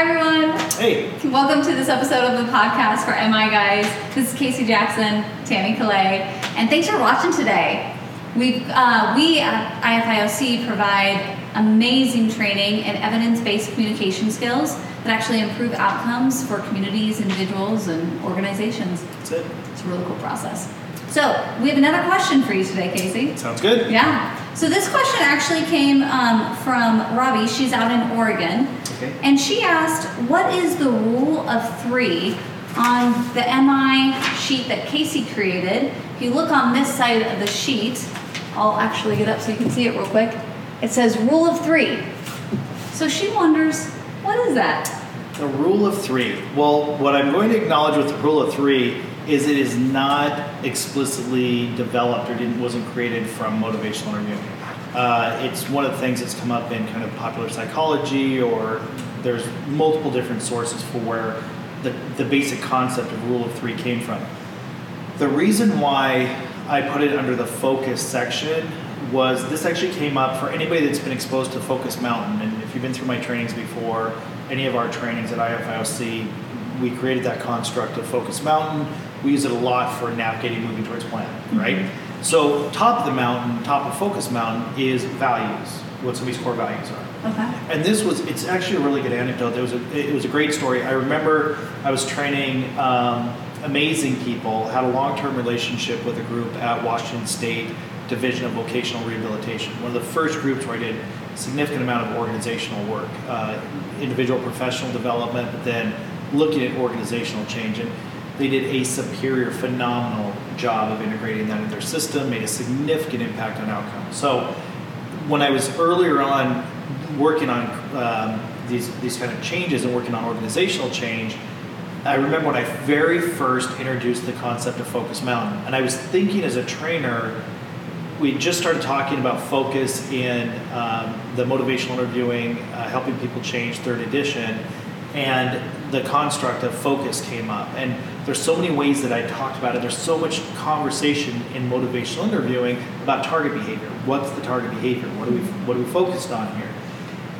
Hi, everyone. Hey. Welcome to this episode of the podcast for MI Guys. This is Casey Jackson, Tami Calais, and thanks for watching today. we uh, we at IFIOC provide amazing training and evidence-based communication skills that actually improve outcomes for communities, individuals, and organizations. That's it. It's a really cool process. So we have another question for you today, Casey. Sounds good. Yeah. So this question actually came um, from Robbie. She's out in Oregon. Okay. And she asked, what is the rule of three on the MI sheet that Casey created? If you look on this side of the sheet, I'll actually get up so you can see it real quick. It says rule of three. So she wonders, what is that? The rule of three. Well, what I'm going to acknowledge with the rule of three is it is not explicitly developed or didn't wasn't created from motivational interviewing. Uh, it's one of the things that's come up in kind of popular psychology, or there's multiple different sources for where the, the basic concept of rule of three came from. The reason why I put it under the focus section was this actually came up for anybody that's been exposed to Focus Mountain. And if you've been through my trainings before, any of our trainings at IFIOC, we created that construct of Focus Mountain. We use it a lot for navigating moving towards plan, right? Mm-hmm. So top of the mountain, top of Focus Mountain is values, what somebody's core values are. Okay. And this was, it's actually a really good anecdote. It was a, it was a great story. I remember I was training um, amazing people, had a long-term relationship with a group at Washington State Division of Vocational Rehabilitation. One of the first groups where I did a significant amount of organizational work, uh, individual professional development, but then looking at organizational change. And they did a superior, phenomenal job of integrating that in their system, made a significant impact on outcomes. So when I was earlier on working on um, these, these kind of changes and working on organizational change, I remember when I very first introduced the concept of Focus Mountain, and I was thinking as a trainer, we just started talking about focus in um, the motivational interviewing, uh, helping people change third edition, and the construct of focus came up. And there's so many ways that I talked about it. There's so much conversation in motivational interviewing about target behavior. What's the target behavior? What are we what are we focused on here?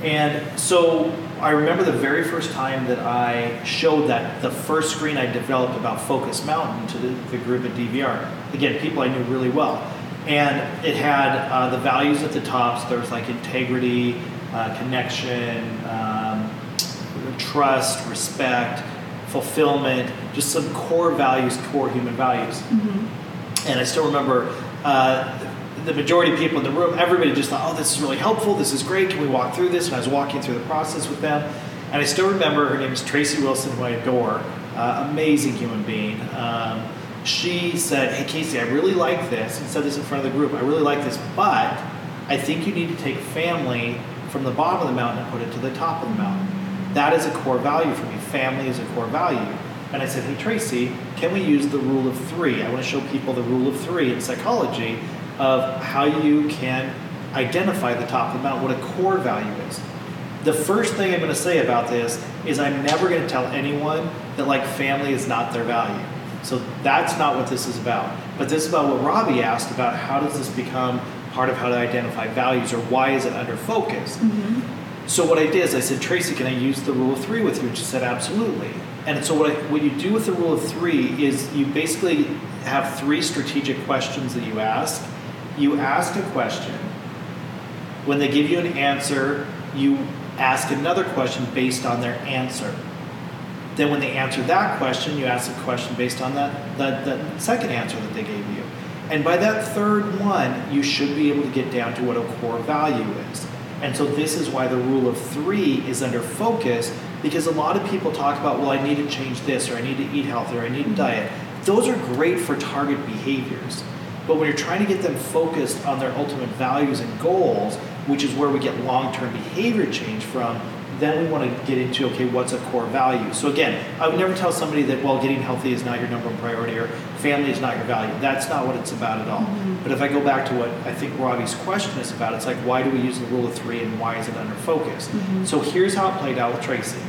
And so I remember the very first time that I showed that the first screen I developed about Focus Mountain to the, the group at DVR. Again, people I knew really well. And it had uh, the values at the top. So there was like integrity, uh, connection, um, trust, respect, fulfillment, just some core values, core human values. Mm-hmm. And I still remember uh, the majority of people in the room, everybody just thought, oh, this is really helpful, this is great, can we walk through this? And I was walking through the process with them. And I still remember her name is Tracy Wilson, who I adore, uh, amazing human being. Um, she said, hey, Casey, I really like this, and said this in front of the group, I really like this, but I think you need to take family from the bottom of the mountain and put it to the top of the mountain. That is a core value for me. Family is a core value. And I said, hey, Tracy, can we use the rule of three? I want to show people the rule of three in psychology of how you can identify the top of the mountain, what a core value is. The first thing I'm going to say about this is I'm never going to tell anyone that like family is not their value. So that's not what this is about. But this is about what Robbie asked about how does this become part of how to identify values or why is it under focus? Mm-hmm. So what I did is I said, Tracy, can I use the rule of three with you? And she said, absolutely. And so what, I, what you do with the rule of three is you basically have three strategic questions that you ask. You ask a question. When they give you an answer, you ask another question based on their answer. Then when they answer that question, you ask a question based on that, that, that second answer that they gave you. And by that third one, you should be able to get down to what a core value is. And so this is why the rule of three is under focus because a lot of people talk about, well, I need to change this, or I need to eat healthier, or I need to diet. Those are great for target behaviors. But when you're trying to get them focused on their ultimate values and goals, which is where we get long term behavior change from, then we want to get into okay, what's a core value? So again, I would never tell somebody that well, getting healthy is not your number one priority or family is not your value. That's not what it's about at all. Mm-hmm. But if I go back to what I think Robbie's question is about, it's like why do we use the rule of three and why is it under focus? Mm-hmm. So here's how it played out with Tracy.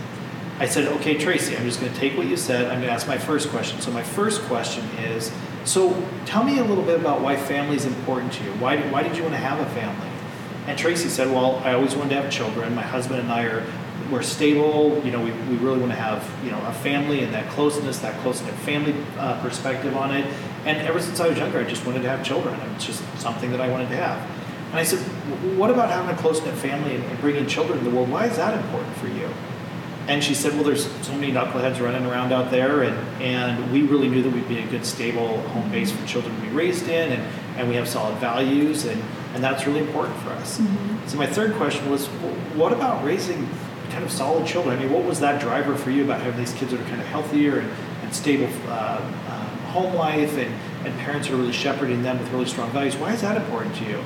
I said, okay, Tracy, I'm just going to take what you said. I'm going to ask my first question. So my first question is, so tell me a little bit about why family is important to you. Why, why did you want to have a family? And Tracy said, well, I always wanted to have children. My husband and I are we're stable. You know, we, we really want to have you know a family and that closeness, that close knit family uh, perspective on it. And ever since I was younger, I just wanted to have children. It's just something that I wanted to have. And I said, what about having a close knit family and, bringing children in the world? Why is that important for you? And she said, well, there's so many knuckleheads running around out there, and, and we really knew that we'd be a good, stable home base for children to be raised in, and, and we have solid values, and, and that's really important for us. Mm-hmm. So my third question was, well, what about raising kind of solid children? I mean, what was that driver for you about having these kids that are kind of healthier and, and stable uh, um, home life, and, and parents are really shepherding them with really strong values? Why is that important to you?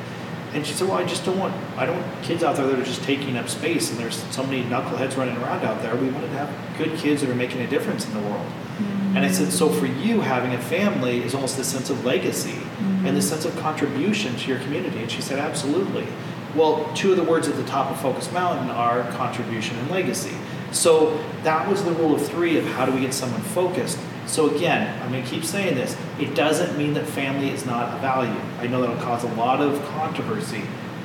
And she said, well, I just don't want, I don't want kids out there that are just taking up space and there's so many knuckleheads running around out there. We wanted to have good kids that are making a difference in the world. Mm-hmm. And I said, so for you, having a family is almost this sense of legacy mm-hmm. and this sense of contribution to your community. And she said, absolutely. Well, two of the words at the top of Focus Mountain are contribution and legacy. So that was the rule of three of how do we get someone focused. So again, I'm going to keep saying this. It doesn't mean that family is not a value. I know that'll cause a lot of controversy,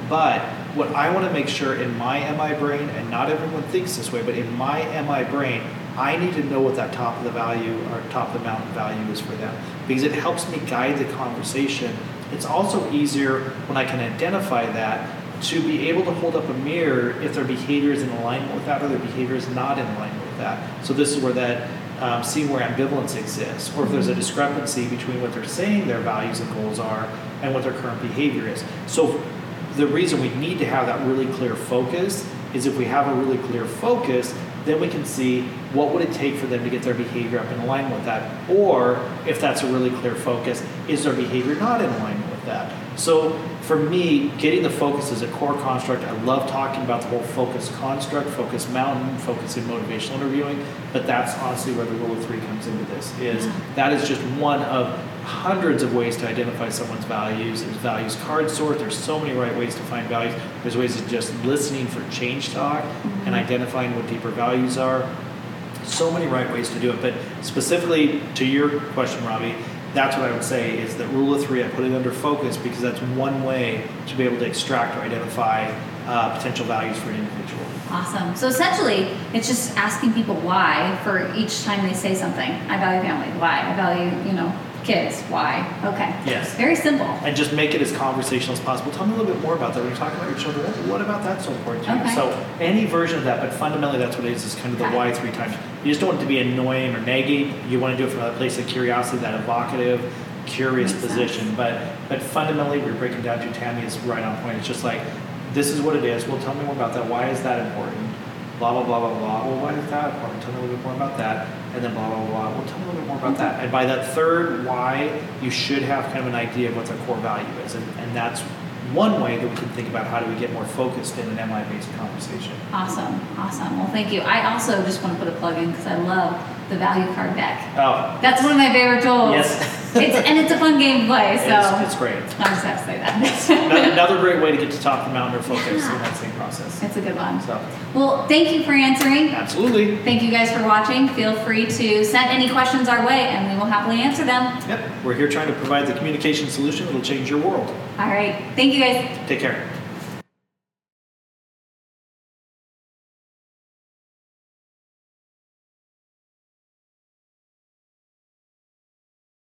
but what I want to make sure in my MI brain, and not everyone thinks this way, but in my MI brain, I need to know what that top of the value or top of the mountain value is for them because it helps me guide the conversation. It's also easier when I can identify that to be able to hold up a mirror if their behavior is in alignment with that or their behavior is not in alignment with that. So this is where that um, seeing where ambivalence exists, or if there's a discrepancy between what they're saying their values and goals are and what their current behavior is. So, the reason we need to have that really clear focus is if we have a really clear focus, then we can see what would it take for them to get their behavior up in alignment with that, or if that's a really clear focus, is their behavior not in alignment with that? So for me, getting the focus is a core construct. I love talking about the whole focus construct, focus mountain, focus in motivational interviewing, but that's honestly where the rule of three comes into this. Is that is just one of hundreds of ways to identify someone's values. There's values card sort. There's so many right ways to find values. There's ways of just listening for change talk mm-hmm. and identifying what deeper values are. So many right ways to do it. But specifically to your question, Robbie, that's what I would say is that rule of three, I put it under focus because that's one way to be able to extract or identify uh, potential values for an individual. Awesome. So essentially, it's just asking people why for each time they say something. I value family. Why? I value, you know, kids. Why? Okay. Yes. Very simple. And just make it as conversational as possible. Tell me a little bit more about that. When you're talking about your children, what about that so important to okay. you? So any version of that, but fundamentally that's what it is, is kind of the why three times. You just don't want it to be annoying or nagging. You want to do it from a place of curiosity, that evocative, curious Makes position. Sense. But but fundamentally we're breaking down to Tami is right on point. It's just like this is what it is. Well tell me more about that. Why is that important? Blah blah blah blah blah. Well why is that important? Tell me a little bit more about that and then blah, blah, blah. Well, tell me a little bit more about that. And by that third why, you should have kind of an idea of what their core value is. And, and that's one way that we can think about how do we get more focused in an MI-based conversation. Awesome, awesome. Well, thank you. I also just want to put a plug in because I love the value card deck. Oh. That's one of my favorite tools. Yes. it's, and it's a fun game to play, so. It's, it's great. I just have to say that. Another great way to get to top the mountain or focus yeah. in that same process. It's a good one. So. Well, thank you for answering. Absolutely. Thank you guys for watching. Feel free to send any questions our way and we will happily answer them. Yep. We're here trying to provide the communication solution that will change your world. All right. Thank you guys. Take care.